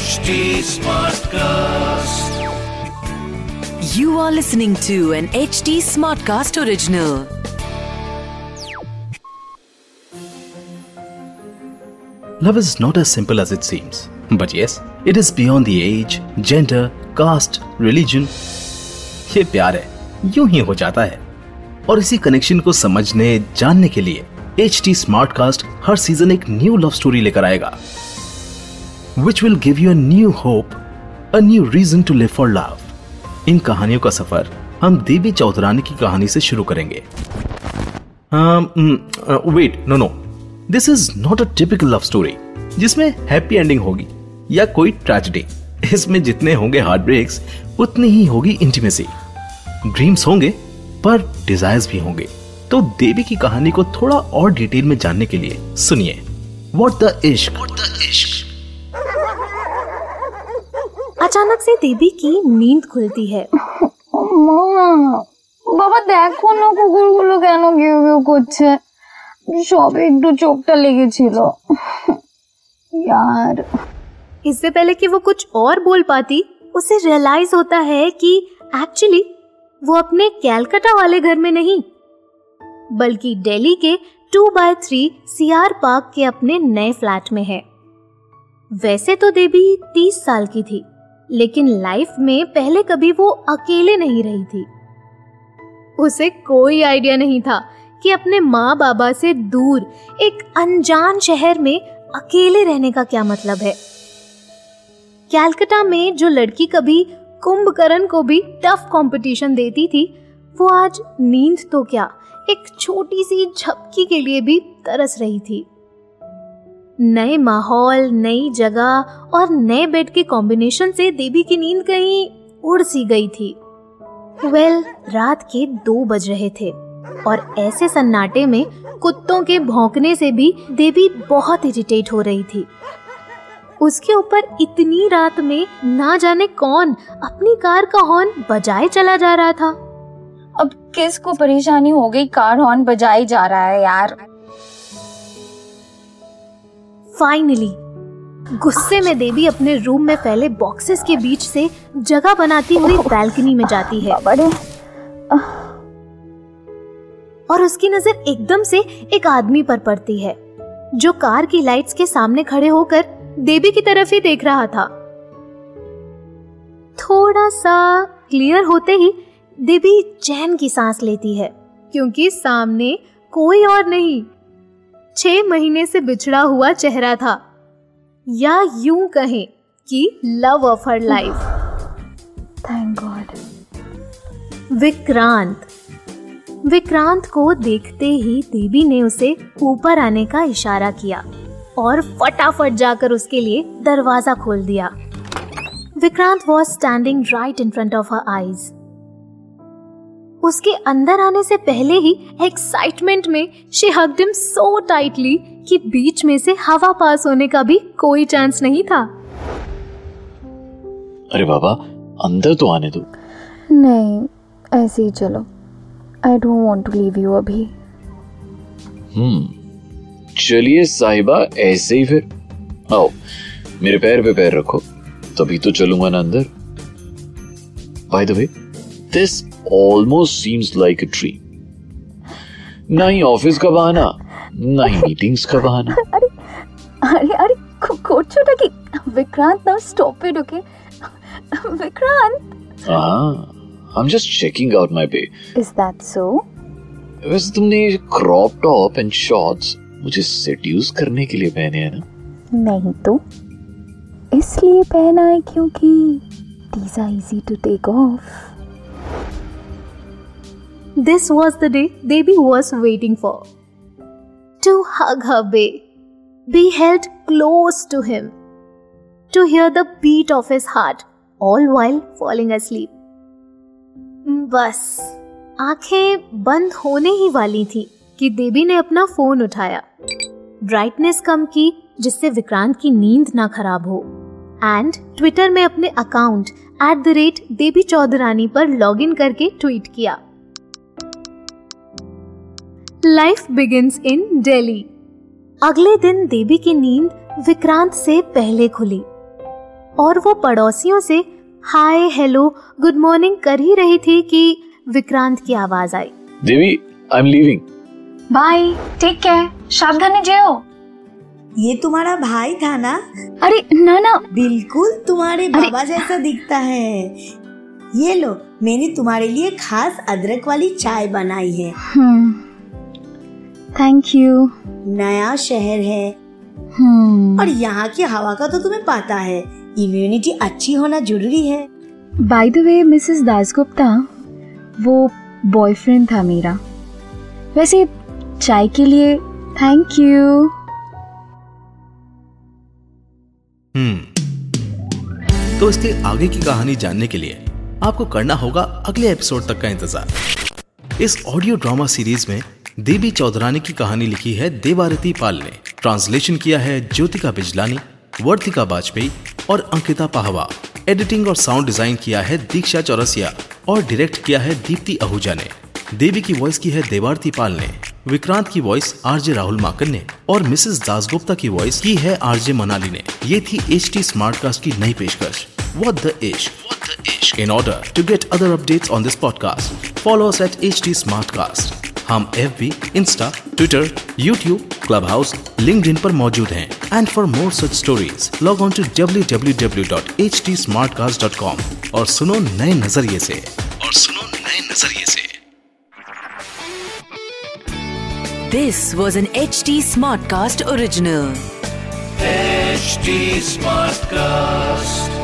HD Smartcast. You are listening to an HD Smartcast original. Love is not as simple as it seems. But yes, it is beyond the age, gender, caste, religion. ये प्यार है यूँ ही हो जाता है और इसी connection को समझने जानने के लिए एच टी स्मार्ट कास्ट हर सीज़न एक न्यू लव स्टोरी लेकर आएगा which will give you new hope a new reason to live for love इन कहानियों का सफ़र हम देवी चौधरानी की कहानी से शुरू करेंगे। Wait no no this is not a typical love story जिसमें हैप्पी एंडिंग होगी या कोई ट्रेजेडी इसमें जितने होंगे हार्ट ब्रेक्स उतनी ही होगी इंटीमेसी ड्रीम्स होंगे, पर डिजायर्स भी होंगे। तो देवी की कहानी को थोड़ा और डिटेल में जानने के लिए सुनिए। व्हाट द इश्क वॉट द इश्क अचानक से देवी की नींद खुलती है মা বাবা দেখো না কুকুরগুলো কেন কেউ কেউ করছে সবে একটু চোখটা লেগেছিল यार इससे पहले कि वो कुछ और बोल पाती उसे रियलाइज होता है कि एक्चुअली वो अपने कैलकाटा वाले घर में नहीं बल्कि दिल्ली के two by three CR Park के अपने नए फ्लैट में है वैसे तो देवी तीस साल की थी लेकिन लाइफ में पहले कभी वो अकेले नहीं रही थी। उसे कोई आइडिया नहीं था कि अपने माँ बाबा से दूर एक अनजान शहर में अकेले रहने का क्या मतलब है। कैलकाटा में जो लड़की कभी कुंभकर्ण को भी टफ कंपटीशन देती थी, वो आज नींद तो क्या एक छोटी सी झपकी के लिए भी तरस रही थी। नए माहौल नई जगह और नए बेड के कॉम्बिनेशन से देवी की नींद कहीं उड़ सी गई थी। वेल well, रात के दो बज रहे थे और ऐसे सन्नाटे में कुत्तों के भौंकने से भी देवी बहुत इरिटेट हो रही थी। उसके ऊपर इतनी रात में ना जाने कौन अपनी कार का हॉर्न बजाए चला जा रहा था। अब किसको परेशानी हो गई कार हॉर्न बजाई जा रहा है यार? फाइनली गुस्से में देवी अपने रूम में फैले बॉक्सेस के बीच से जगह बनाती हुई बैल्कनी में जाती है। और उसकी नज़र एकदम से एक आदमी पर पड़ती है जो कार की लाइट्स के सामने खड़े होकर देवी की तरफ़ ही देख रहा था। थोड़ा सा क्लियर होते ही देवी चैन की सांस लेती है क्योंकि सामने कोई और नहीं। छह महीने से बिछड़ा हुआ चेहरा था। या यूँ कहें कि love of her life thank God Vikrant. Vikrant को देखते ही देवी ने उसे ऊपर आने का इशारा किया और फटाफट जाकर उसके लिए दरवाज़ा खोल दिया। Vikrant was standing right in front of her eyes उसके अंदर आने से पहले ही एक्साइटमेंट में she hugged him so tightly कि बीच में से हवा पास होने का भी कोई चांस नहीं था। अरे बाबा अंदर तो आने दो। नहीं ऐसे ही चलो। I don't want to leave you अभी। हम्म चलिए साहिबा ऐसे ही फिर। आओ मेरे पैर पे पैर रखो। तभी तो चलूँगा ना अंदर। By the way this almost seems like a dream ना ही ऑफ़िस का बहाना ना ही मीटिंग्स का बहाना। अरे अरे अरे कोचो छोटा कि Vikrant now stop it okay Vikrant! हाँ I am just checking out my bae is that so वैसे तुमने क्रॉप टॉप एंड शॉर्ट्स मुझे सेड्यूस करने के लिए पहने हैं ना? नहीं तो। इसलिए पहना है क्योंकि these are easy to take off This was the day Devi was waiting for. To hug her babe, be held close to him, to hear the beat of his heart, all while falling asleep. बस आँखें बंद होने ही वाली थी कि देवी ने अपना phone उठाया ब्राइटनेस कम की जिससे विक्रांत की नींद ना खराब हो एंड ट्विटर में अपने account at the rate Devi Chaudhrani पर लॉग इन करके ट्वीट किया लाइफ बिगिंस इन दिल्ली अगले दिन देवी की नींद विक्रांत से पहले खुली। और वो पड़ोसियों से हाय हेलो गुड मॉर्निंग कर ही रही थी कि विक्रांत की आवाज़ आई। Devi I am leaving bye take care सावधाने जेओ ये तुम्हारा भाई था ना? अरे ना ना। बिल्कुल तुम्हारे बाबा जैसा दिखता है। ये लो मैंने तुम्हारे लिए खास अदरक वाली चाय बनाई है। हम्म। थैंक यू नया शहर है। हम्म और यहाँ की हवा का तो तुम्हें पता है इम्यूनिटी अच्छी होना ज़रूरी है। By the way Mrs Dasgupta वो बॉयफ्रेंड था मेरा। वैसे चाय के लिए थैंक यू हम्म तो इसके आगे की कहानी जानने के लिए आपको करना होगा अगले एपिसोड तक का इंतज़ार। इस ऑडियो ड्रामा सीरीज़ में देवी चौधरानी की कहानी लिखी है देवारती पाल ने। ट्रांसलेशन किया है ज्योतिका बिजलानी, वर्तिका वाजपेयी और अंकिता पाहवा। एडिटिंग और साउंड डिज़ाइन किया है दीक्षा चौरसिया और डायरेक्ट किया है दीप्ति आहूजा ने। देवी की वॉइस की है देवारती पाल ने। विक्रांत की वॉइस आरजे राहुल माकन ने और मिसेस दासगुप्ता की वॉइस की है आरजे मनाली ने। ये थी एच टी कास्ट की नई पेशकश। What the ish? What the ish? In order to get other updates on this podcast, follow us at HT Smartcast. हम F B Insta Twitter YouTube Clubhouse link पर मौजूद हैं and for more such stories log on to W W W dot H T Smartcast dot com और सुनो नए नजरिए से और सुनो नए नजरिए से This was an HT Smartcast original. HT Smartcast.